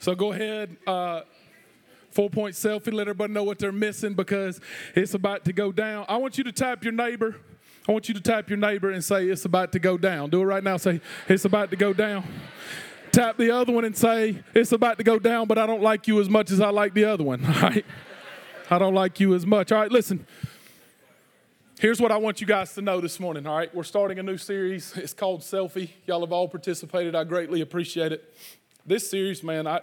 So go ahead. Uh, four point selfie. Let everybody know what they're missing because it's about to go down. I want you to tap your neighbor. I want you to tap your neighbor and say, It's about to go down. Do it right now. Say, It's about to go down. Tap the other one and say, It's about to go down, but I don't like you as much as I like the other one. All right? I don't like you as much. All right, listen. Here's what I want you guys to know this morning, all right? We're starting a new series. It's called Selfie. Y'all have all participated. I greatly appreciate it. This series, man, I,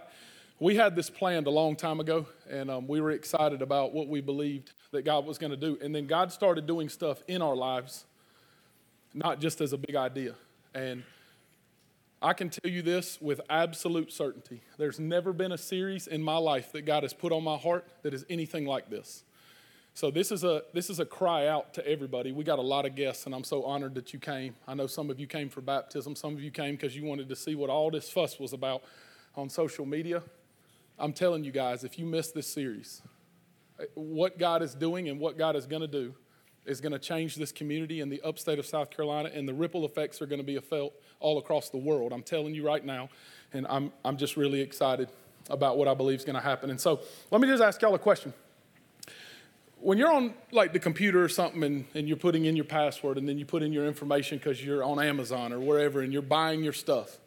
we had this planned a long time ago, and um, we were excited about what we believed that God was going to do. And then God started doing stuff in our lives, not just as a big idea. And I can tell you this with absolute certainty there's never been a series in my life that God has put on my heart that is anything like this. So this is a this is a cry out to everybody. We got a lot of guests, and I'm so honored that you came. I know some of you came for baptism. Some of you came because you wanted to see what all this fuss was about on social media. I'm telling you guys, if you miss this series, eh, what God is doing and what God is going to do is going to change this community in the upstate of South Carolina, and the ripple effects are going to be felt all across the world. I'm telling you right now, and I'm I'm just really excited about what I believe is going to happen. And so, let me just ask y'all a question when you're on like the computer or something and, and you're putting in your password and then you put in your information because you're on Amazon or wherever and you're buying your stuff.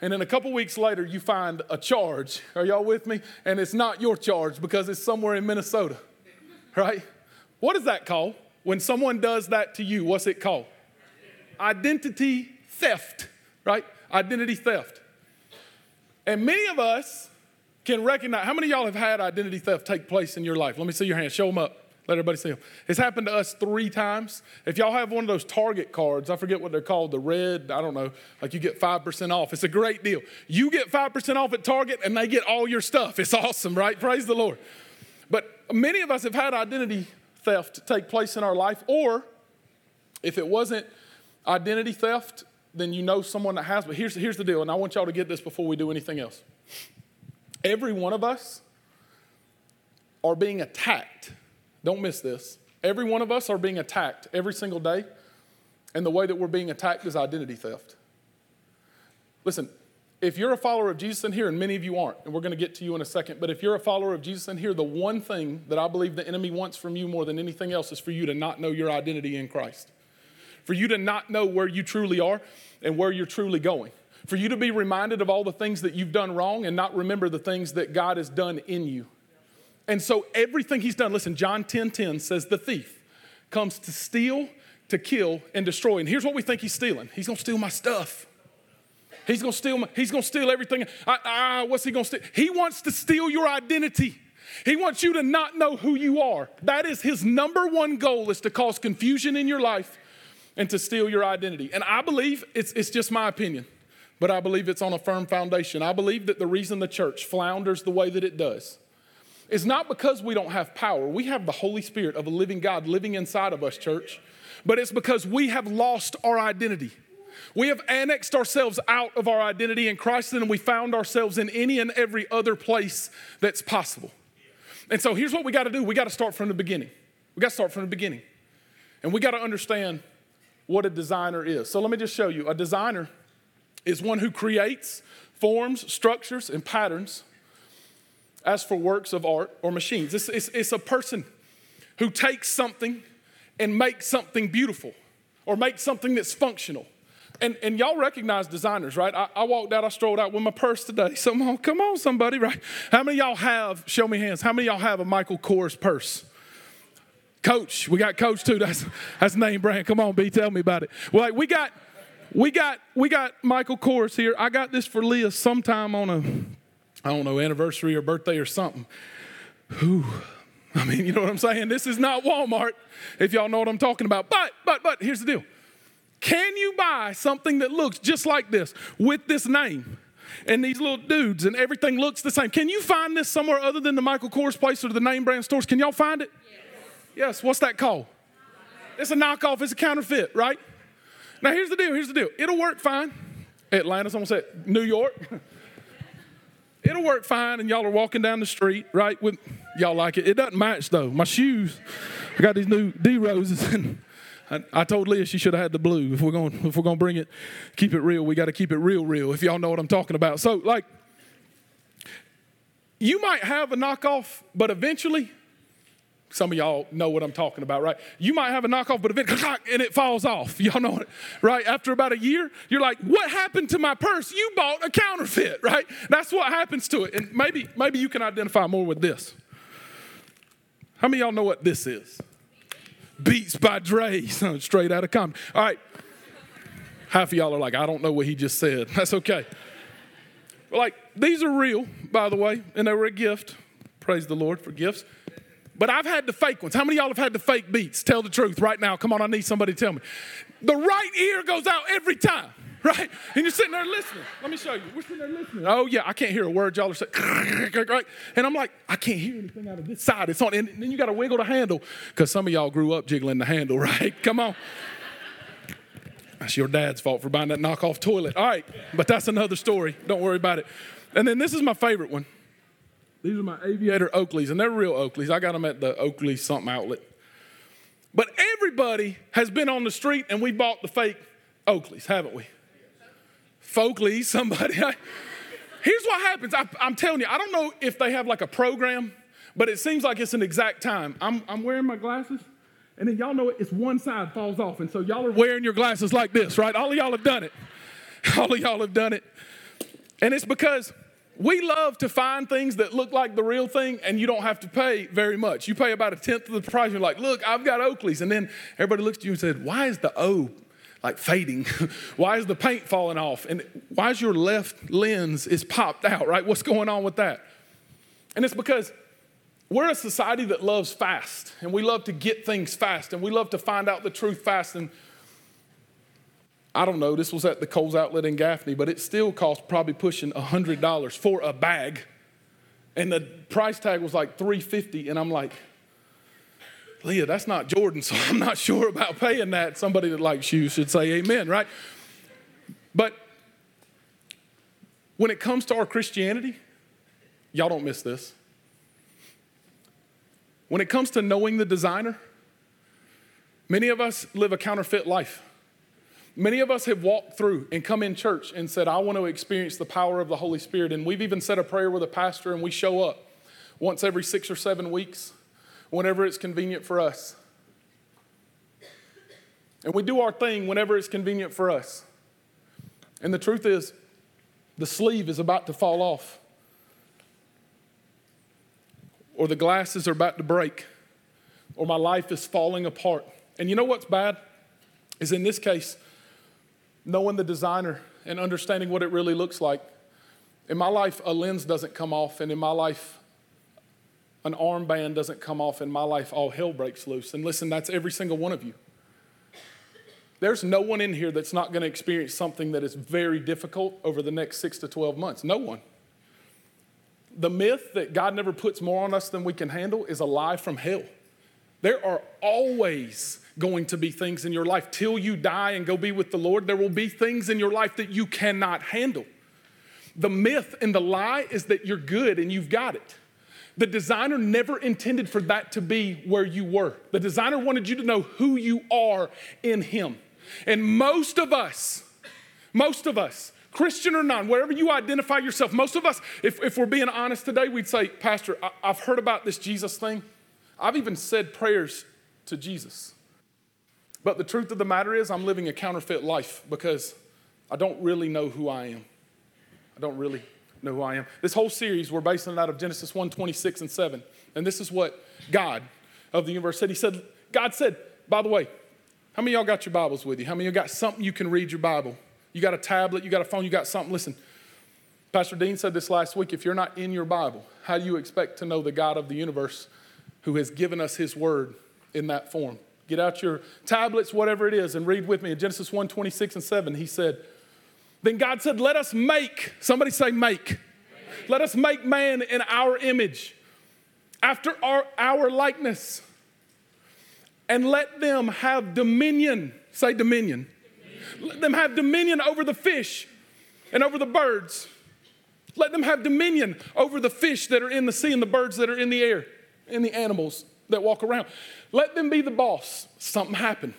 And then a couple weeks later, you find a charge. Are y'all with me? And it's not your charge because it's somewhere in Minnesota, right? What is that called? When someone does that to you, what's it called? Identity theft, right? Identity theft. And many of us can recognize how many y'all have had identity theft take place in your life? Let me see your hands. Show them up. Let everybody see them. It's happened to us three times. If y'all have one of those Target cards, I forget what they're called, the red, I don't know, like you get 5% off. It's a great deal. You get 5% off at Target and they get all your stuff. It's awesome, right? Praise the Lord. But many of us have had identity theft take place in our life, or if it wasn't identity theft, then you know someone that has. But here's, here's the deal, and I want y'all to get this before we do anything else. Every one of us are being attacked. Don't miss this. Every one of us are being attacked every single day. And the way that we're being attacked is identity theft. Listen, if you're a follower of Jesus in here, and many of you aren't, and we're going to get to you in a second, but if you're a follower of Jesus in here, the one thing that I believe the enemy wants from you more than anything else is for you to not know your identity in Christ, for you to not know where you truly are and where you're truly going for you to be reminded of all the things that you've done wrong and not remember the things that God has done in you. And so everything he's done, listen, John 10 10 says, The thief comes to steal, to kill, and destroy. And here's what we think he's stealing he's gonna steal my stuff. He's gonna steal my, he's gonna steal everything. I, I, what's he gonna steal? He wants to steal your identity. He wants you to not know who you are. That is his number one goal is to cause confusion in your life and to steal your identity. And I believe it's, it's just my opinion but I believe it's on a firm foundation. I believe that the reason the church flounders the way that it does is not because we don't have power. We have the Holy Spirit of a living God living inside of us, church, but it's because we have lost our identity. We have annexed ourselves out of our identity in Christ and we found ourselves in any and every other place that's possible. And so here's what we got to do we got to start from the beginning. We got to start from the beginning. And we got to understand what a designer is. So let me just show you. A designer is one who creates forms, structures, and patterns as for works of art or machines. It's, it's, it's a person who takes something and makes something beautiful or makes something that's functional. And, and y'all recognize designers, right? I, I, walked out, I strolled out with my purse today. Come on, come on, somebody, right? How many y'all have, show me hands, how many y'all have a Michael Kors purse? Coach, we got Coach too. That's, that's name brand. Come on, B, tell me about it. Well, like, we got, we got we got Michael Kors here. I got this for Leah sometime on a I don't know anniversary or birthday or something. Whew. I mean, you know what I'm saying? This is not Walmart, if y'all know what I'm talking about. But but but here's the deal. Can you buy something that looks just like this with this name? and these little dudes and everything looks the same. Can you find this somewhere other than the Michael Kors place or the name brand stores? Can y'all find it? Yes. yes. What's that called? It's a knockoff. It's a counterfeit, right? Now, here's the deal. Here's the deal. It'll work fine. Atlanta, someone said New York. It'll work fine, and y'all are walking down the street, right? With y'all like it. It doesn't match though. My shoes, I got these new D roses, and I, told Leah she should have had the blue. If we're going, if we're going to bring it, keep it real. We got to keep it real, real. If y'all know what I'm talking about. So, like, you might have a knockoff, but eventually, some of y'all know what I'm talking about, right? You might have a knockoff, but eventually, and it falls off. Y'all know it, right? After about a year, you're like, what happened to my purse? You bought a counterfeit, right? That's what happens to it. And maybe, maybe you can identify more with this. How many y'all know what this is? Beats by Dre, straight out of Compton. All right. Half of y'all are like, I don't know what he just said. That's okay. Like, these are real, by the way, and they were a gift. Praise the Lord for gifts. But I've had the fake ones. How many y'all have had the fake beats? Tell the truth right now. Come on, I need somebody to tell me. The right ear goes out every time, right? And you're sitting there listening. Let me show you. We're sitting there listening. Oh, yeah, I can't hear a word y'all are saying. Right? And I'm like, I can't hear anything out of this side. It's on. And then you got to wiggle the handle because some of y'all grew up jiggling the handle, right? Come on. That's your dad's fault for buying that knockoff toilet. All right, but that's another story. Don't worry about it. And then this is my favorite one. These are my aviator Oakleys, and they're real Oakleys. I got them at the Oakley something outlet. But everybody has been on the street and we bought the fake Oakleys, haven't we? Folkleys, somebody. Here's what happens. I, am telling you, I don't know if they have like a program, but it seems like it's an exact time. I'm, I'm wearing my glasses, and then y'all know it, it's one side falls off. And so y'all are wearing your glasses like this, right? All of y'all have done it. All of y'all have done it. And it's because we love to find things that look like the real thing and you don't have to pay very much. You pay about a tenth of the price. You're like, look, I've got Oakleys. And then everybody looks at you and said, why is the O like fading? why is the paint falling off? And why is your left lens is popped out, right? What's going on with that? And it's because we're a society that loves fast and we love to get things fast and we love to find out the truth fast. And I don't know, this was at the Kohl's outlet in Gaffney, but it still cost probably pushing $100 for a bag. And the price tag was like 350 and I'm like, Leah, that's not Jordan, so I'm not sure about paying that. Somebody that likes shoes should say amen, right? But when it comes to our Christianity, y'all don't miss this. When it comes to knowing the designer, many of us live a counterfeit life. Many of us have walked through and come in church and said, I want to experience the power of the Holy Spirit. And we've even said a prayer with a pastor and we show up once every six or seven weeks, whenever it's convenient for us. And we do our thing whenever it's convenient for us. And the truth is, the sleeve is about to fall off, or the glasses are about to break, or my life is falling apart. And you know what's bad? Is in this case, knowing the designer and understanding what it really looks like. In my life, a lens doesn't come off, and in my life, an armband doesn't come off. In my life, all hell breaks loose. And listen, that's every single one of you. There's no one in here that's not going to experience something that is very difficult over the next six to 12 months. No one. The myth that God never puts more on us than we can handle is a lie from hell. There are always going to be things in your life. Till you die and go be with the Lord, there will be things in your life that you cannot handle. The myth and the lie is that you're good and you've got it. The designer never intended for that to be where you were. The designer wanted you to know who you are in Him. And most of us, most of us, Christian or non, wherever you identify yourself, most of us, if, if we're being honest today, we'd say, Pastor, I, I've heard about this Jesus thing. I've even said prayers to Jesus. But the truth of the matter is, I'm living a counterfeit life because I don't really know who I am. I don't really know who I am. This whole series, we're basing it out of Genesis 1 26 and 7. And this is what God of the universe said. He said, God said, by the way, how many y'all got your Bibles with you? How many y'all got something you can read your Bible? You got a tablet, you got a phone, you got something. Listen, Pastor Dean said this last week if you're not in your Bible, how do you expect to know the God of the universe who has given us his word in that form? Get out your tablets, whatever it is, and read with me. In Genesis 1 26 and 7, he said, Then God said, Let us make, somebody say, make. make. Let us make man in our image, after our, our likeness, and let them have dominion. Say dominion. dominion. Let them have dominion over the fish and over the birds. Let them have dominion over the fish that are in the sea and the birds that are in the air and the animals that walk around. Let them be the boss. Something happened.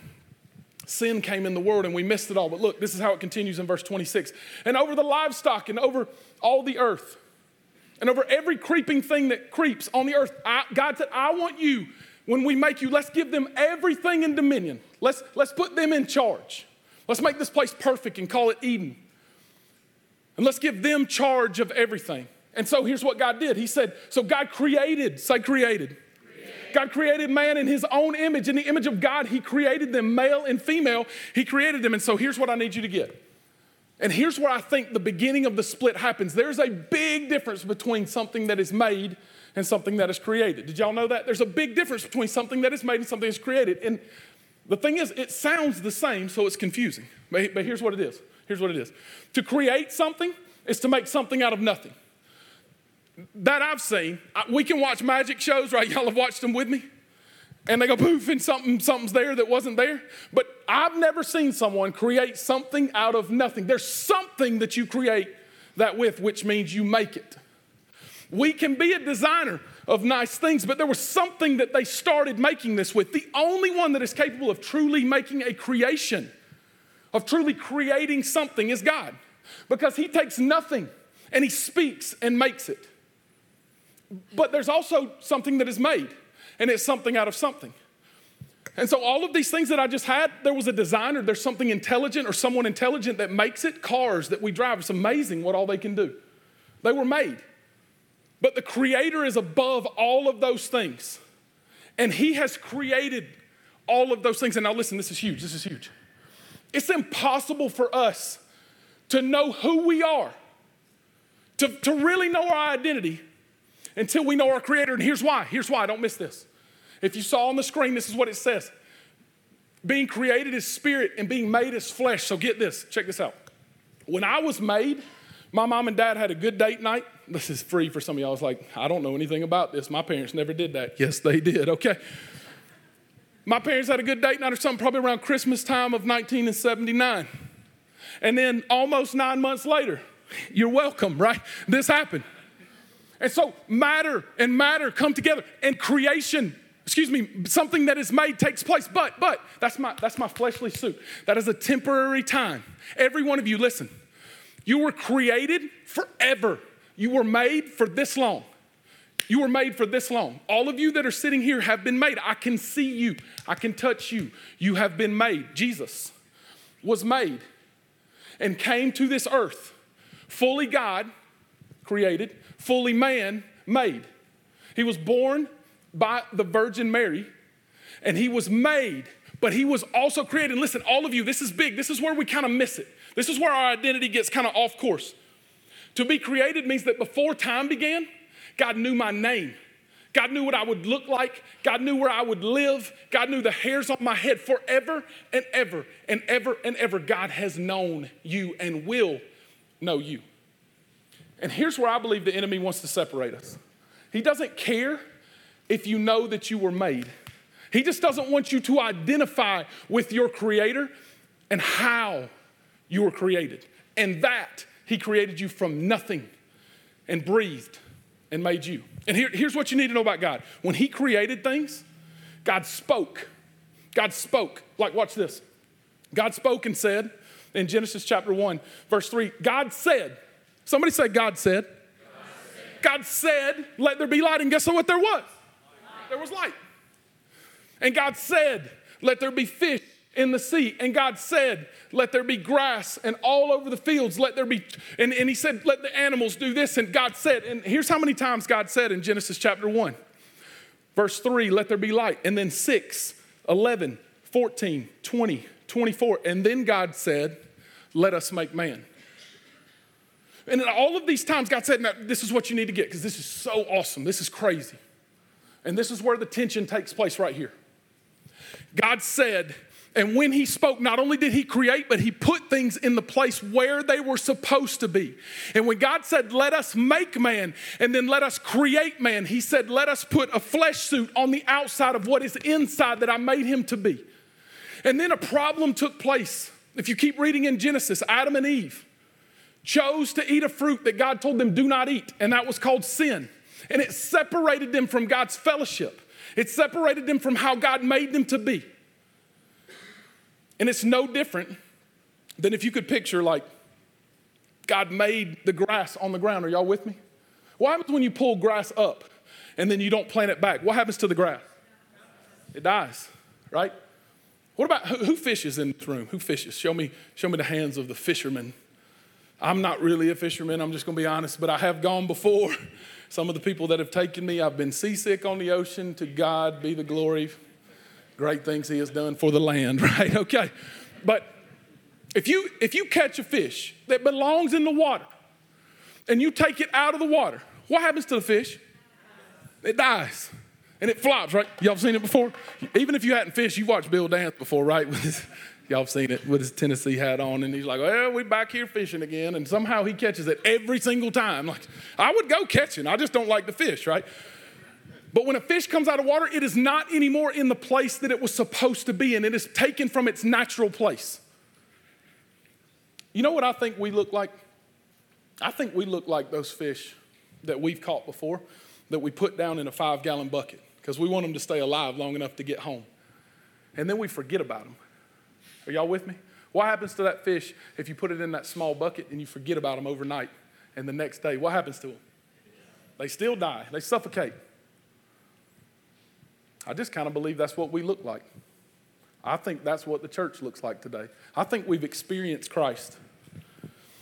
Sin came in the world and we missed it all. But look, this is how it continues in verse 26. And over the livestock and over all the earth, and over every creeping thing that creeps on the earth. I, God said, I want you, when we make you, let's give them everything in dominion. Let's, let's put them in charge. Let's make this place perfect and call it Eden. And let's give them charge of everything. And so here's what God did. He said, So God created, say created. God created man in his own image. In the image of God, he created them, male and female. He created them. And so here's what I need you to get. And here's where I think the beginning of the split happens. There's a big difference between something that is made and something that is created. Did y'all know that? There's a big difference between something that is made and something that's created. And the thing is, it sounds the same, so it's confusing. But, but here's what it is. Here's what it is. To create something is to make something out of nothing. That I've seen. We can watch magic shows, right? Y'all have watched them with me? and they go poof and something something's there that wasn't there but i've never seen someone create something out of nothing there's something that you create that with which means you make it we can be a designer of nice things but there was something that they started making this with the only one that is capable of truly making a creation of truly creating something is god because he takes nothing and he speaks and makes it but there's also something that is made and it's something out of something. And so, all of these things that I just had, there was a designer, there's something intelligent or someone intelligent that makes it. Cars that we drive, it's amazing what all they can do. They were made. But the Creator is above all of those things. And He has created all of those things. And now, listen, this is huge. This is huge. It's impossible for us to know who we are, to, to really know our identity until we know our Creator. And here's why. Here's why. Don't miss this. If you saw on the screen, this is what it says being created is spirit and being made is flesh. So get this, check this out. When I was made, my mom and dad had a good date night. This is free for some of y'all. I was like, I don't know anything about this. My parents never did that. Yes, they did. Okay. My parents had a good date night or something, probably around Christmas time of 1979. And then almost nine months later, you're welcome, right? This happened. And so matter and matter come together and creation, excuse me, something that is made takes place. But, but, that's my, that's my fleshly suit. That is a temporary time. Every one of you, listen, you were created forever. You were made for this long. You were made for this long. All of you that are sitting here have been made. I can see you, I can touch you. You have been made. Jesus was made and came to this earth, fully God, created, fully man made. He was born by the Virgin Mary and he was made, but he was also created. And Listen, all of you, this is big. This is where we kind of miss it. This is where our identity gets kind of off course. To be created means that before time began, God knew my name. God knew what I would look like. God knew where I would live. God knew the hairs on my head forever and ever and ever and ever. God has known you and will know you. And here's where I believe the enemy wants to separate us. He doesn't care if you know that you were made. He just doesn't want you to identify with your creator and how you were created. And that he created you from nothing and breathed and made you. And here, here's what you need to know about God. When he created things, God spoke. God spoke. Like, watch this. God spoke and said in Genesis chapter 1, verse 3, God said, Somebody say, God said. God said, let there be light. And guess what there was? There was light. And God said, let there be fish in the sea. And God said, let there be grass and all over the fields, let there be, and, and He said, let the animals do this. And God said, and here's how many times God said in Genesis chapter 1, verse 3, let there be light. And then 6, 11, 14, 20, 24. And then God said, let us make man. And all of these times, God said, now, this is what you need to get because this is so awesome. This is crazy. And this is where the tension takes place right here. God said, and when he spoke, not only did he create, but he put things in the place where they were supposed to be. And when God said, let us make man, and then let us create man, he said, let us put a flesh suit on the outside of what is inside that I made him to be. And then a problem took place. If you keep reading in Genesis, Adam and Eve, chose to eat a fruit that God told them do not eat, and that was called sin. And it separated them from God's fellowship. It separated them from how God made them to be. And it's no different than if you could picture like God made the grass on the ground. Are y'all with me? What happens when you pull grass up and then you don't plant it back? What happens to the grass? It dies, right? What about who, who fishes in this room? Who fishes? Show me, show me the hands of the fishermen. I'm not really a fisherman, I'm just gonna be honest, but I have gone before. Some of the people that have taken me, I've been seasick on the ocean. To God be the glory. Great things He has done for the land, right? Okay. But if you if you catch a fish that belongs in the water and you take it out of the water, what happens to the fish? It dies and it flops, right? Y'all seen it before? Even if you hadn't fished, you've watched Bill Dance before, right? Y'all seen it with his Tennessee hat on, and he's like, "Well, we back here fishing again," and somehow he catches it every single time. Like, I would go catching, I just don't like the fish, right? But when a fish comes out of water, it is not anymore in the place that it was supposed to be and It is taken from its natural place. You know what I think we look like? I think we look like those fish that we've caught before that we put down in a five gallon bucket because we want them to stay alive long enough to get home. And then we forget about them. Are y'all with me? What happens to that fish if you put it in that small bucket and you forget about them overnight and the next day? What happens to them? They still die, they suffocate. I just kind of believe that's what we look like. I think that's what the church looks like today. I think we've experienced Christ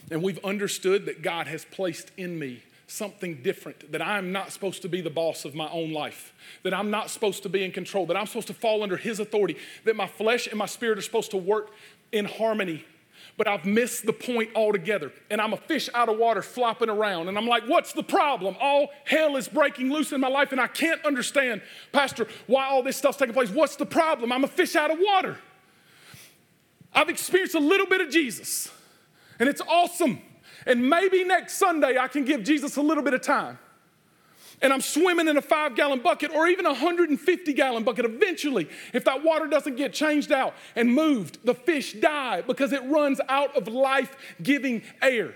and we've understood that God has placed in me something different, that I'm not supposed to be the boss of my own life, that I'm not supposed to be in control, that I'm supposed to fall under His authority, that my flesh and my spirit are supposed to work in harmony. But I've missed the point altogether. And I'm a fish out of water flopping around. And I'm like, what's the problem? All hell is breaking loose in my life, and I can't understand, Pastor, why all this stuff's taking place. What's the problem? I'm a fish out of water. I've experienced a little bit of Jesus, and it's awesome. And maybe next Sunday I can give Jesus a little bit of time. And I'm swimming in a five gallon bucket or even a 150 gallon bucket. Eventually, if that water doesn't get changed out and moved, the fish die because it runs out of life giving air.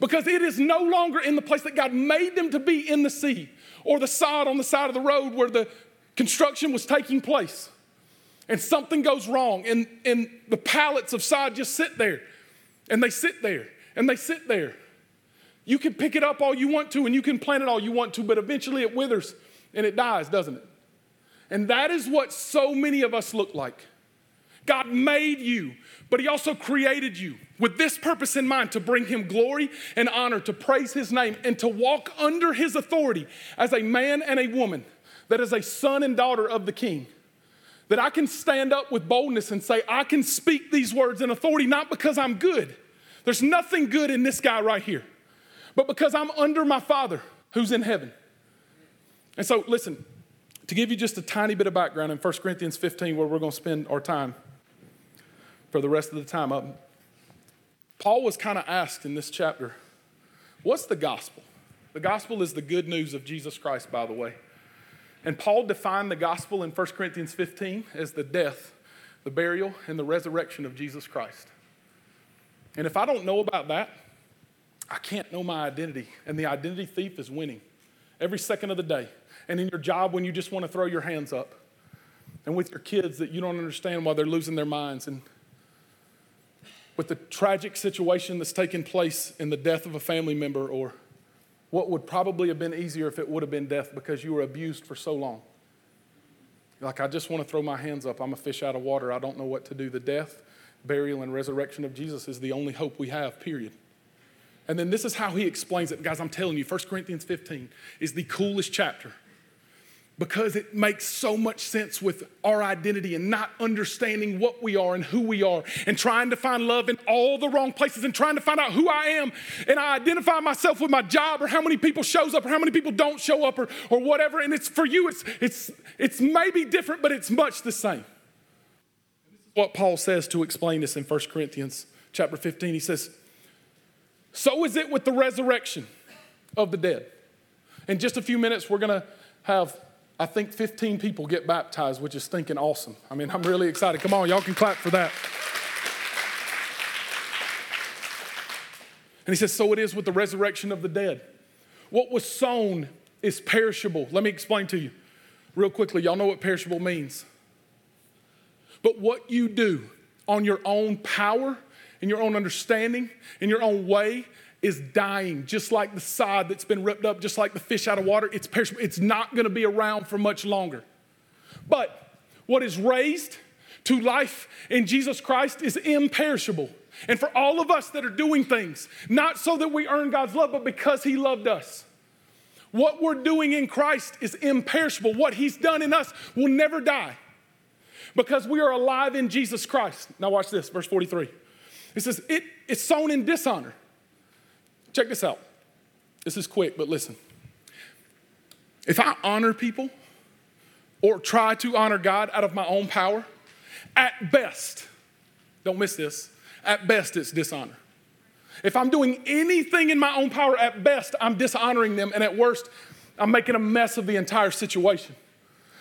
Because it is no longer in the place that God made them to be in the sea or the sod on the side of the road where the construction was taking place. And something goes wrong, and, and the pallets of sod just sit there, and they sit there and they sit there. You can pick it up all you want to and you can plant it all you want to, but eventually it withers and it dies, doesn't it? And that is what so many of us look like. God made you, but He also created you with this purpose in mind to bring Him glory and honor, to praise His name, and to walk under His authority as a man and a woman that is a son and daughter of the King. That I can stand up with boldness and say, I can speak these words in authority, not because I'm good, there's nothing good in this guy right here, but because I'm under my Father who's in heaven. And so, listen, to give you just a tiny bit of background in 1 Corinthians 15, where we're going to spend our time for the rest of the time up, Paul was kind of asked in this chapter, What's the gospel? The gospel is the good news of Jesus Christ, by the way. And Paul defined the gospel in 1 Corinthians 15 as the death, the burial, and the resurrection of Jesus Christ. And if I don't know about that, I can't know my identity. And the identity thief is winning every second of the day. And in your job, when you just want to throw your hands up, and with your kids that you don't understand why they're losing their minds, and with the tragic situation that's taken place in the death of a family member, or what would probably have been easier if it would have been death because you were abused for so long. Like, I just want to throw my hands up. I'm a fish out of water. I don't know what to do. The death burial, and resurrection of Jesus is the only hope we have, period. And then this is how he explains it. Guys, I'm telling you, 1 Corinthians 15 is the coolest chapter because it makes so much sense with our identity and not understanding what we are and who we are and trying to find love in all the wrong places and trying to find out who I am and I identify myself with my job or how many people shows up or how many people don't show up or, or whatever and it's for you it's it's it's maybe different but it's much the same what Paul says to explain this in 1 Corinthians chapter 15. He says, So is it with the resurrection of the dead. In just a few minutes, we're going to have, I think, 15 people get baptized, which is thinking awesome. I mean, I'm really excited. Come on, y'all can clap for that. And he says, So it is with the resurrection of the dead. What was sown is perishable. Let me explain to you real quickly. Y'all know what perishable means. But what you do on your own power, in your own understanding, in your own way, is dying, just like the sod that's been ripped up, just like the fish out of water. It's perishable. It's not going to be around for much longer. But what is raised to life in Jesus Christ is imperishable. And for all of us that are doing things, not so that we earn God's love, but because He loved us. What we're doing in Christ is imperishable. What He's done in us will never die because we are alive in Jesus Christ. Now, watch this, verse 43. It says, It is sown in dishonor. Check this out. This is quick, but listen. If I honor people or try to honor God out of my own power, at best, don't miss this, at best it's dishonor. If I'm doing anything in my own power, at best I'm dishonoring them, and at worst, I'm making a mess of the entire situation.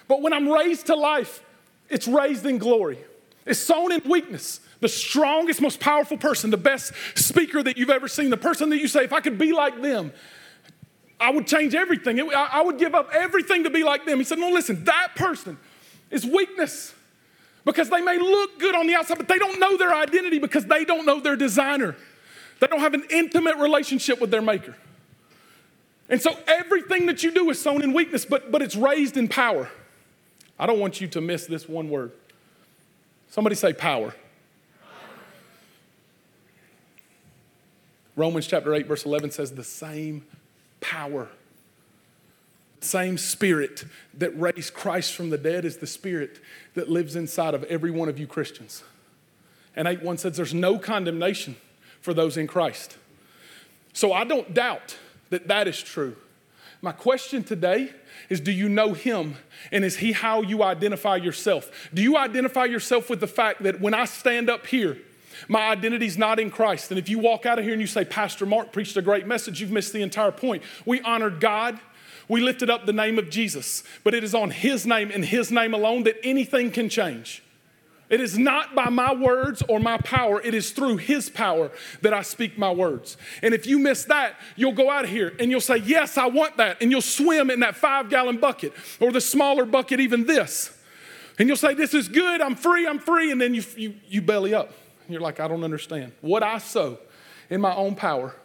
But when I'm raised to life, it's raised in glory. It's sown in weakness. The strongest, most powerful person, the best speaker that you've ever seen, the person that you say, if I could be like them, I would change everything. I would give up everything to be like them. He said, No, listen, that person is weakness because they may look good on the outside, but they don't know their identity because they don't know their designer. They don't have an intimate relationship with their maker. And so everything that you do is sown in weakness, but, but it's raised in power. I don't want you to miss this one word. Somebody say power. Romans chapter 8, verse 11 says, the same power, same spirit that raised Christ from the dead is the spirit that lives inside of every one of you Christians. And 8 1 says, there's no condemnation for those in Christ. So I don't doubt that that is true. My question today is do you know him and is he how you identify yourself? Do you identify yourself with the fact that when I stand up here, my identity is not in Christ. And if you walk out of here and you say, Pastor Mark preached a great message, you've missed the entire point. We honored God, we lifted up the name of Jesus, but it is on His name and His name alone that anything can change. It is not by my words or my power, it is through His power that I speak my words. And if you miss that, you'll go out of here and you'll say, Yes, I want that. And you'll swim in that five gallon bucket or the smaller bucket, even this. And you'll say, This is good, I'm free, I'm free. And then you, you, you belly up. And you're like, I don't understand. What I sow in my own power,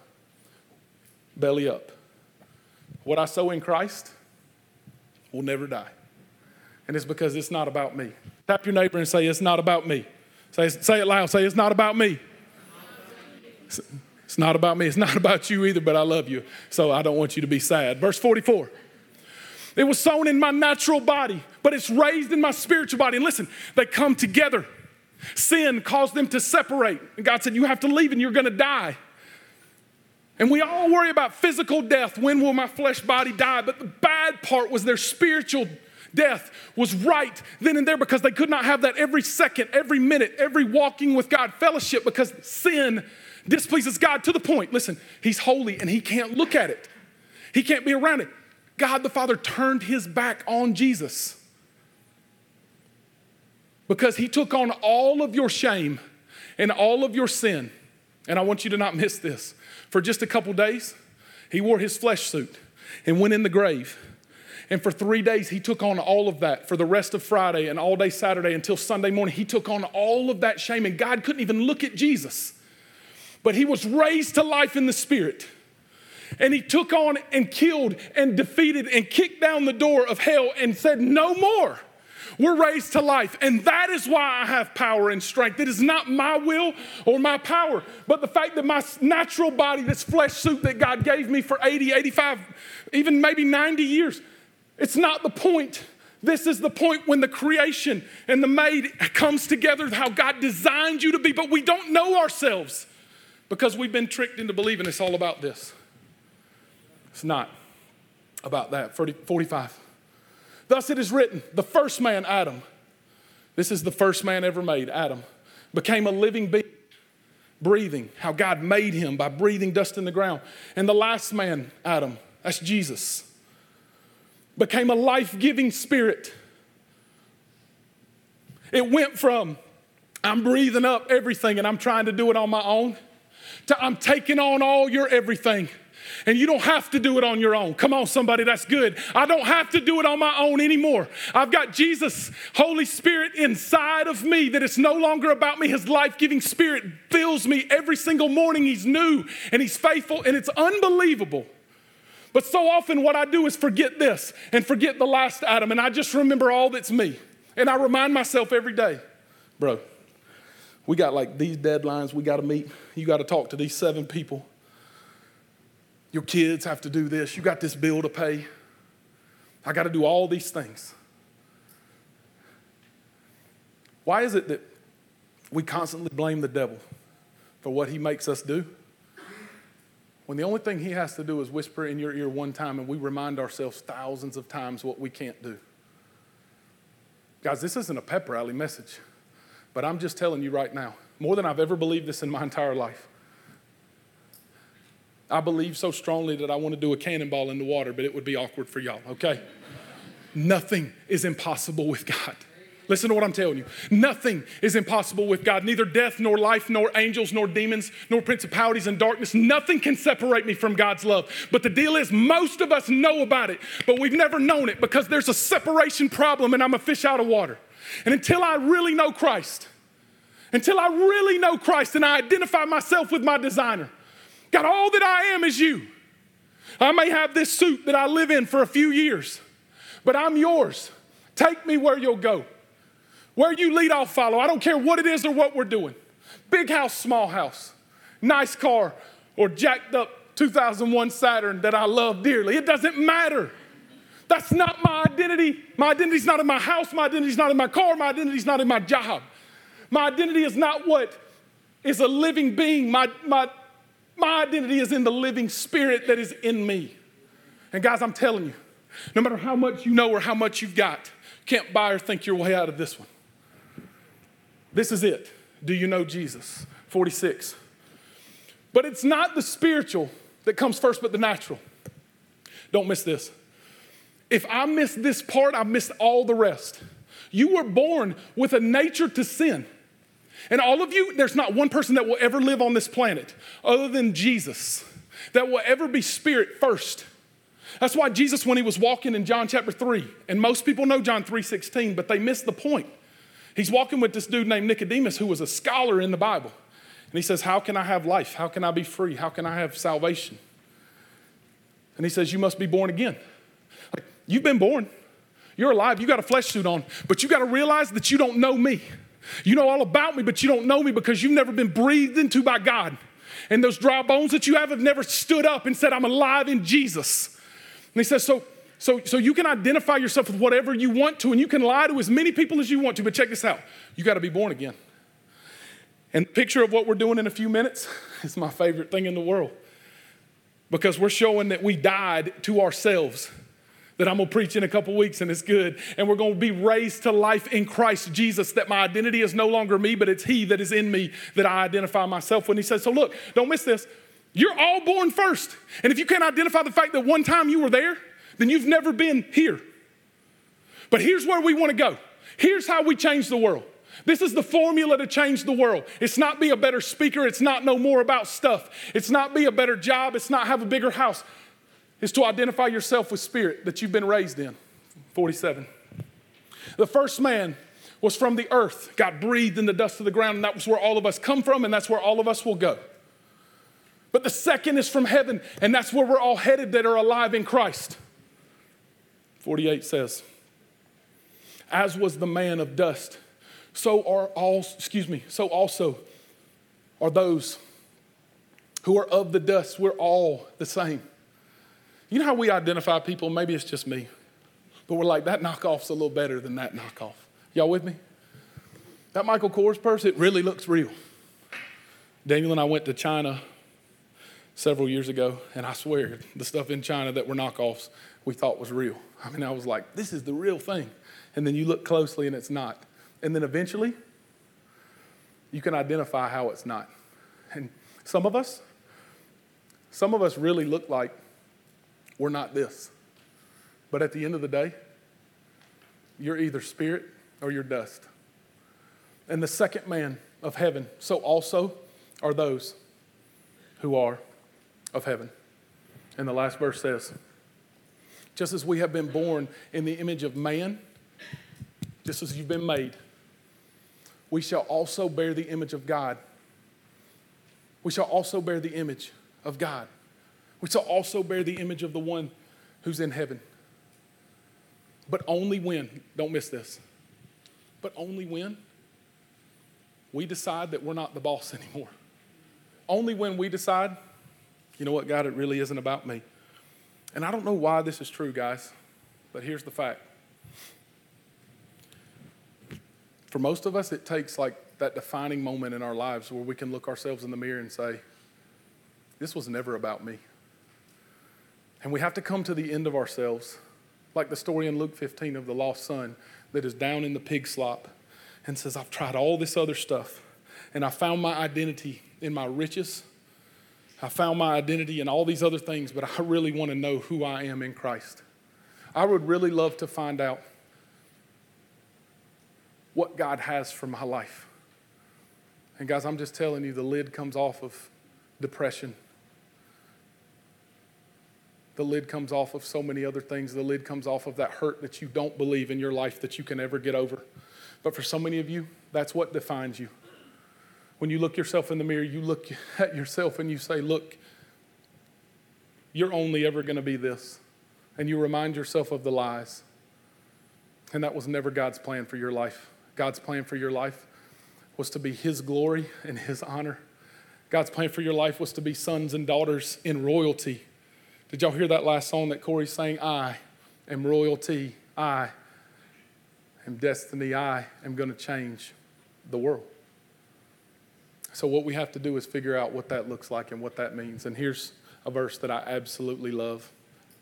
belly up. What I sow in Christ will never die. And it's because it's not about me. Tap your neighbor and say, It's not about me. Say, say it loud. Say, It's not about me. It's not about me. It's not about you either, but I love you. So I don't want you to be sad. Verse 44. It was sown in my natural body, but it's raised in my spiritual body. And listen, they come together. Sin caused them to separate. And God said, You have to leave and you're going to die. And we all worry about physical death. When will my flesh body die? But the bad part was their spiritual death was right then and there because they could not have that every second, every minute, every walking with God fellowship because sin displeases God to the point. Listen, He's holy and He can't look at it, He can't be around it. God the Father turned His back on Jesus because He took on all of your shame and all of your sin. And I want you to not miss this. For just a couple days, He wore His flesh suit and went in the grave and for three days, he took on all of that for the rest of Friday and all day Saturday until Sunday morning. He took on all of that shame, and God couldn't even look at Jesus. But he was raised to life in the Spirit. And he took on and killed and defeated and kicked down the door of hell and said, No more. We're raised to life. And that is why I have power and strength. It is not my will or my power, but the fact that my natural body, this flesh suit that God gave me for 80, 85, even maybe 90 years, it's not the point. This is the point when the creation and the made comes together, how God designed you to be, but we don't know ourselves because we've been tricked into believing it's all about this. It's not about that. 40, 45. Thus it is written the first man, Adam, this is the first man ever made, Adam, became a living being, breathing, how God made him by breathing dust in the ground. And the last man, Adam, that's Jesus became a life giving spirit. It went from I'm breathing up everything and I'm trying to do it on my own to I'm taking on all your everything And you don't have to do it on your own. Come on, somebody, that's good. I don't have to do it on my own anymore. I've got Jesus, Holy Spirit inside of me that it's no longer about me. His life giving spirit fills me every single morning. He's new and He's faithful, and it's unbelievable. But so often, what I do is forget this and forget the last Adam, and I just remember all that's me. And I remind myself every day, bro, we got like these deadlines we got to meet. You got to talk to these seven people. Your kids have to do this. You got this bill to pay. I got to do all these things. Why is it that we constantly blame the devil for what he makes us do? When the only thing he has to do is whisper in your ear one time and we remind ourselves thousands of times what we can't do. Guys, this isn't a pep rally message. But I'm just telling you right now, more than I've ever believed this in my entire life. I believe so strongly that I want to do a cannonball in the water, but it would be awkward for y'all, okay? Nothing is impossible with God. Listen to what I'm telling you. Nothing is impossible with God. Neither death, nor life, nor angels, nor demons, nor principalities and darkness. Nothing can separate me from God's love. But the deal is, most of us know about it, but we've never known it because there's a separation problem and I'm a fish out of water. And until I really know Christ, until I really know Christ and I identify myself with my designer, God, all that I am is you. I may have this suit that I live in for a few years, but I'm yours. Take me where you'll go. Where you lead, I'll follow. I don't care what it is or what we're doing. Big house, small house, nice car, or jacked up 2001 Saturn that I love dearly. It doesn't matter. That's not my identity. My identity's not in my house. My identity's not in my car. My identity's not in my job. My identity is not what is a living being. My, my, my identity is in the living spirit that is in me. And guys, I'm telling you, no matter how much you know or how much you've got, can't buy or think your way out of this one. This is it. Do you know Jesus? 46. But it's not the spiritual that comes first, but the natural. Don't miss this. If I miss this part, I missed all the rest. You were born with a nature to sin. And all of you, there's not one person that will ever live on this planet other than Jesus that will ever be spirit first. That's why Jesus, when he was walking in John chapter 3, and most people know John 3:16, but they miss the point. He's walking with this dude named Nicodemus, who was a scholar in the Bible. And he says, How can I have life? How can I be free? How can I have salvation? And he says, You must be born again. You've been born. You're alive. You got a flesh suit on, but you got to realize that you don't know me. You know all about me, but you don't know me because you've never been breathed into by God. And those dry bones that you have have never stood up and said, I'm alive in Jesus. And he says, so, so, so you can identify yourself with whatever you want to, and you can lie to as many people as you want to, but check this out. You got to be born again. And the picture of what we're doing in a few minutes is my favorite thing in the world because we're showing that we died to ourselves that I'm gonna preach in a couple weeks and it's good. And we're gonna be raised to life in Christ Jesus, that my identity is no longer me, but it's He that is in me that I identify myself when He says, So look, don't miss this. You're all born first. And if you can't identify the fact that one time you were there, then you've never been here. But here's where we wanna go. Here's how we change the world. This is the formula to change the world. It's not be a better speaker, it's not know more about stuff, it's not be a better job, it's not have a bigger house It's to identify yourself with spirit that you've been raised in. 47. The first man was from the earth, got breathed in the dust of the ground, and that was where all of us come from, and that's where all of us will go. But the second is from heaven, and that's where we're all headed that are alive in Christ. 48 says, As was the man of dust, so are all, excuse me, so also are those who are of the dust. We're all the same. You know how we identify people? Maybe it's just me. But we're like, that knockoff's a little better than that knockoff. Y'all with me? That Michael Kors purse, it really looks real. Daniel and I went to China several years ago, and I swear, the stuff in China that were knockoffs we thought was real. I mean, I was like, this is the real thing. And then you look closely and it's not. And then eventually, you can identify how it's not. And some of us, some of us really look like we're not this. But at the end of the day, you're either spirit or you're dust. And the second man of heaven, so also are those who are of heaven. And the last verse says, just as we have been born in the image of man, just as you've been made, we shall also bear the image of God. We shall also bear the image of God. We shall also bear the image of the one who's in heaven. But only when, don't miss this, but only when we decide that we're not the boss anymore. Only when we decide, you know what, God, it really isn't about me. And I don't know why this is true, guys, but here's the fact. For most of us, it takes like that defining moment in our lives where we can look ourselves in the mirror and say, This was never about me. And we have to come to the end of ourselves, like the story in Luke 15 of the lost son that is down in the pig slop and says, I've tried all this other stuff, and I found my identity in my riches. I found my identity and all these other things, but I really want to know who I am in Christ. I would really love to find out what God has for my life. And guys, I'm just telling you, the lid comes off of depression. The lid comes off of so many other things. The lid comes off of that hurt that you don't believe in your life that you can ever get over. But for so many of you, that's what defines you. When you look yourself in the mirror, you look at yourself and you say, Look, you're only ever going to be this. And you remind yourself of the lies. And that was never God's plan for your life. God's plan for your life was to be His glory and His honor. God's plan for your life was to be sons and daughters in royalty. Did y'all hear that last song that Corey sang? I am royalty. I am destiny. I am going to change the world. So, what we have to do is figure out what that looks like and what that means. And here's a verse that I absolutely love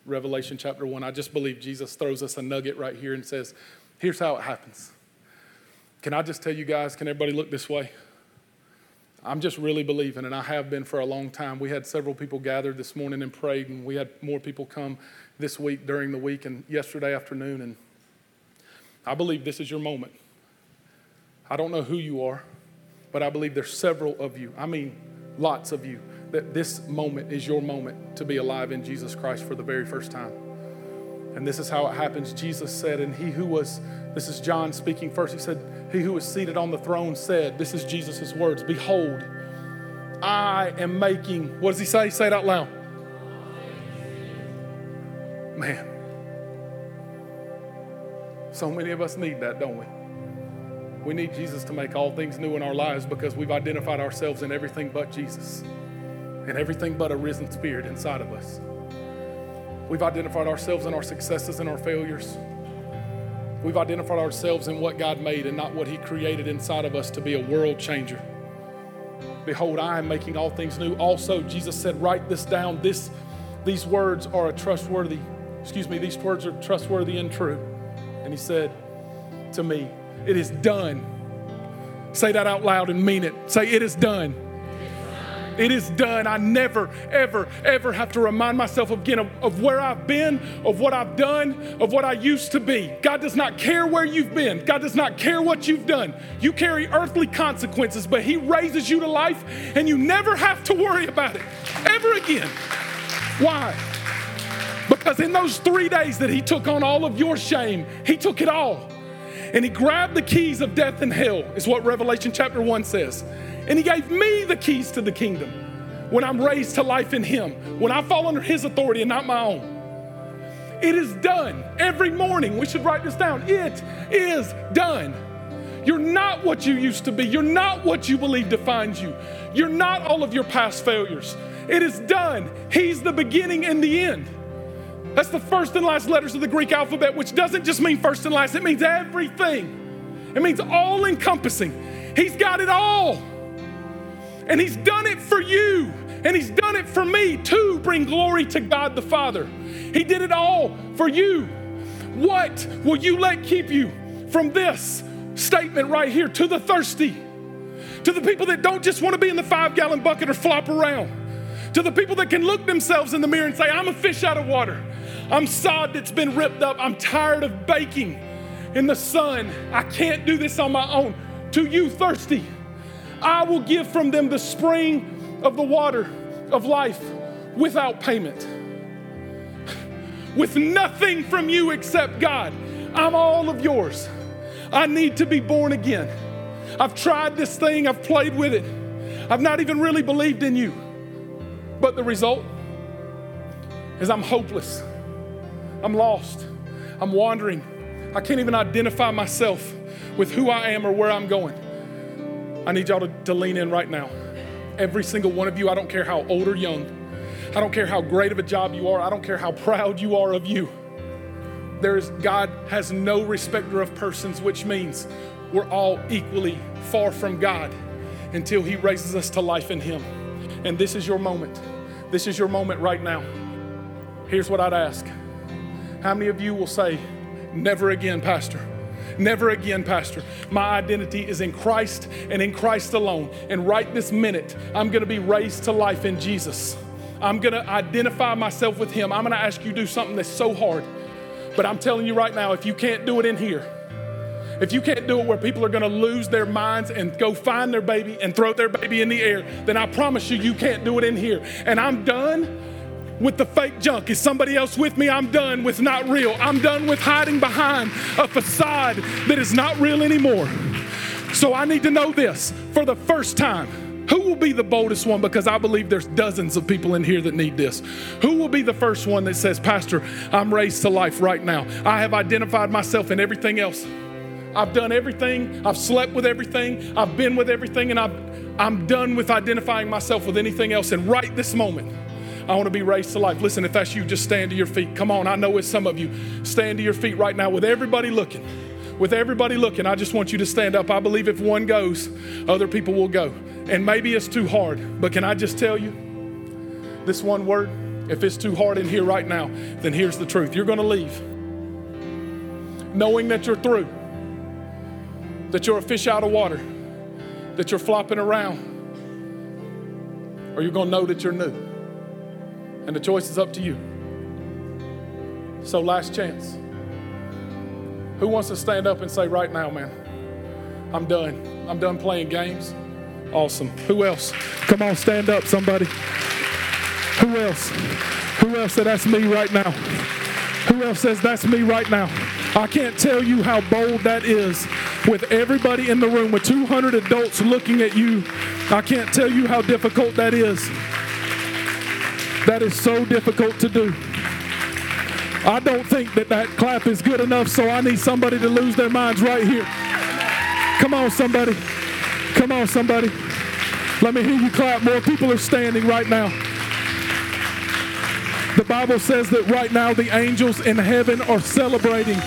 Revelation chapter 1. I just believe Jesus throws us a nugget right here and says, Here's how it happens. Can I just tell you guys, can everybody look this way? I'm just really believing, and I have been for a long time. We had several people gathered this morning and prayed, and we had more people come this week during the week and yesterday afternoon. And I believe this is your moment. I don't know who you are, but I believe there's several of you. I mean, lots of you that this moment is your moment to be alive in Jesus Christ for the very first time. And this is how it happens. Jesus said, and he who was, this is John speaking first, he said, He who was seated on the throne said, This is Jesus' words, Behold, I am making, what does he say? Say it out loud. Man. So many of us need that, don't we? We need Jesus to make all things new in our lives because we've identified ourselves in everything but Jesus and everything but a risen spirit inside of us. We've identified ourselves in our successes and our failures. We've identified ourselves in what God made and not what He created inside of us to be a world changer. Behold, I am making all things new. Also, Jesus said, write this down. This, these words are a trustworthy, excuse me, these words are trustworthy and true. And he said to me, It is done. Say that out loud and mean it. Say, It is done. It is done. I never, ever, ever have to remind myself again of, of, where I've been, of what I've done, of what I used to be. God does not care where you've been, God does not care what you've done. You carry earthly consequences, but He raises you to life and you never have to worry about it ever again. Why? Because in those three days that He took on all of your shame, He took it all. And He grabbed the keys of death and hell, is what Revelation chapter 1 says. And He gave me the keys to the kingdom when I'm raised to life in Him, when I fall under His authority and not my own. It is done every morning. We should write this down. It is done. You're not what you used to be. You're not what you believe defines you. You're not all of your past failures. It is done. He's the beginning and the end. That's the first and last letters of the Greek alphabet, which doesn't just mean first and last, it means everything. It means all encompassing. He's got it all. And He's done it for you. And He's done it for me to bring glory to God the Father. He did it all for you. What will you let keep you from this statement right here to the thirsty? To the people that don't just want to be in the five gallon bucket or flop around. To the people that can look themselves in the mirror and say, I'm a fish out of water. I'm sod that's been ripped up. I'm tired of baking in the sun. I can't do this on my own. To you, thirsty, I will give from them the spring of the water of life without payment. with nothing from you except God. I'm all of yours. I need to be born again. I've tried this thing, I've played with it. I've not even really believed in you. But the result is I'm hopeless. I'm lost. I'm wandering. I can't even identify myself with who I am or where I'm going. I need y'all to, to lean in right now. Every single one of you, I don't care how old or young, I don't care how great of a job you are, I don't care how proud you are of you. There is God has no respecter of persons, which means we're all equally far from God until He raises us to life in Him. And this is your moment. This is your moment right now. Here's what I'd ask How many of you will say, Never again, Pastor? Never again, Pastor. My identity is in Christ and in Christ alone. And right this minute, I'm going to be raised to life in Jesus. I'm going to identify myself with Him. I'm going to ask you to do something that's so hard. But I'm telling you right now, if you can't do it in here, if you can't do it where people are going to lose their minds and go find their baby and throw their baby in the air, then I promise you, you can't do it in here. And I'm done with the fake junk. Is somebody else with me? I'm done with not real. I'm done with hiding behind a facade that is not real anymore. So I need to know this for the first time. Who will be the boldest one? Because I believe there's dozens of people in here that need this. Who will be the first one that says, Pastor, I'm raised to life right now? I have identified myself in everything else. I've done everything. I've slept with everything. I've been with everything. And I've, I'm done with identifying myself with anything else. And right this moment, I want to be raised to life. Listen, if that's you, just stand to your feet. Come on, I know it's some of you. Stand to your feet right now with everybody looking. With everybody looking, I just want you to stand up. I believe if one goes, other people will go. And maybe it's too hard, but can I just tell you this one word? If it's too hard in here right now, then here's the truth. You're going to leave knowing that you're through, that you're a fish out of water, that you're flopping around, or you're going to know that you're new. And the choice is up to you. So, last chance. Who wants to stand up and say, right now, man, I'm done. I'm done playing games. Awesome. Who else? Come on, stand up, somebody. Who else? Who else said, that's me right now? Who else says, that's me right now? I can't tell you how bold that is with everybody in the room, with 200 adults looking at you. I can't tell you how difficult that is. That is so difficult to do. I don't think that that clap is good enough, so I need somebody to lose their minds right here. Come on, somebody. Come on, somebody. Let me hear you clap. More people are standing right now. The Bible says that right now the angels in heaven are celebrating.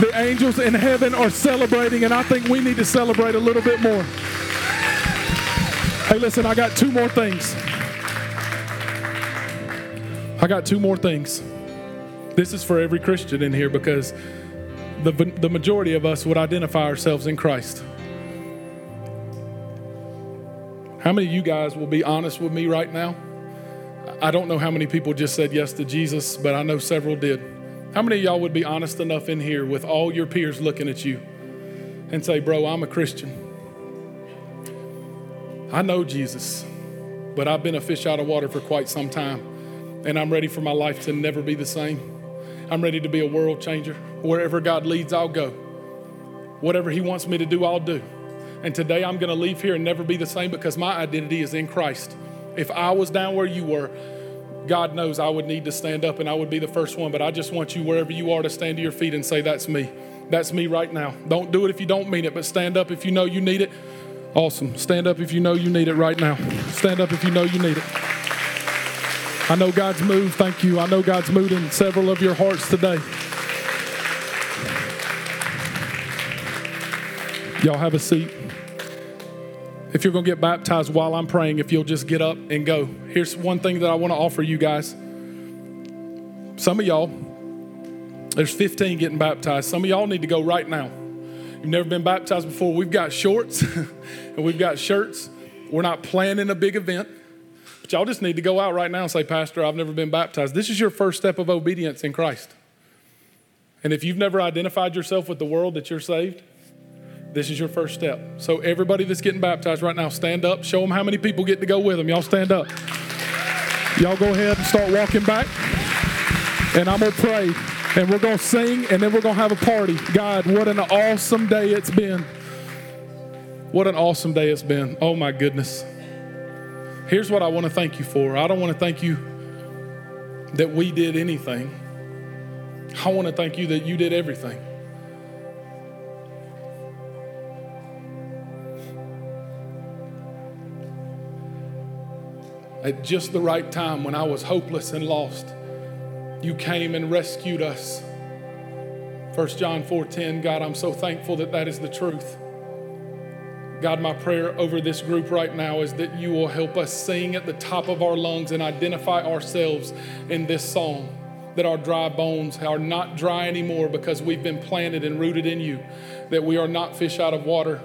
The angels in heaven are celebrating, and I think we need to celebrate a little bit more. Hey, listen, I got two more things. I got two more things. This is for every Christian in here because the, the majority of us would identify ourselves in Christ. How many of you guys will be honest with me right now? I don't know how many people just said yes to Jesus, but I know several did. How many of y'all would be honest enough in here with all your peers looking at you and say, Bro, I'm a Christian? I know Jesus, but I've been a fish out of water for quite some time, and I'm ready for my life to never be the same. I'm ready to be a world changer. Wherever God leads, I'll go. Whatever He wants me to do, I'll do. And today I'm going to leave here and never be the same because my identity is in Christ. If I was down where you were, God knows I would need to stand up and I would be the first one. But I just want you, wherever you are, to stand to your feet and say, That's me. That's me right now. Don't do it if you don't mean it, but stand up if you know you need it. Awesome. Stand up if you know you need it right now. Stand up if you know you need it. I know God's moved. Thank you. I know God's moved in several of your hearts today. Y'all have a seat. If you're going to get baptized while I'm praying, if you'll just get up and go. Here's one thing that I want to offer you guys. Some of y'all, there's 15 getting baptized. Some of y'all need to go right now. You've never been baptized before. We've got shorts and we've got shirts. We're not planning a big event. But y'all just need to go out right now and say, Pastor, I've never been baptized. This is your first step of obedience in Christ. And if you've never identified yourself with the world that you're saved, this is your first step. So, everybody that's getting baptized right now, stand up. Show them how many people get to go with them. Y'all stand up. Y'all go ahead and start walking back. and I'm going to pray, and we're going to sing, and then we're going to have a party. God, what an awesome day it's been. What an awesome day it's been. Oh, my goodness. Here's what I want to thank you for. I don't want to thank you that we did anything. I want to thank you that you did everything. At just the right time when I was hopeless and lost, you came and rescued us. 1 John 4:10 God, I'm so thankful that that is the truth. God, my prayer over this group right now is that you will help us sing at the top of our lungs and identify ourselves in this song. That our dry bones are not dry anymore because we've been planted and rooted in you. That we are not fish out of water.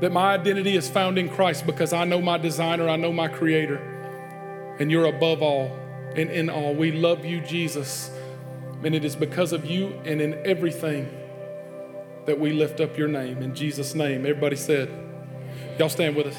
That my identity is found in Christ because I know my designer, I know my creator, and you're above all and in all. We love you, Jesus, and it is because of you and in everything that we lift up your name. In Jesus' name, everybody said, Y'all stand with us.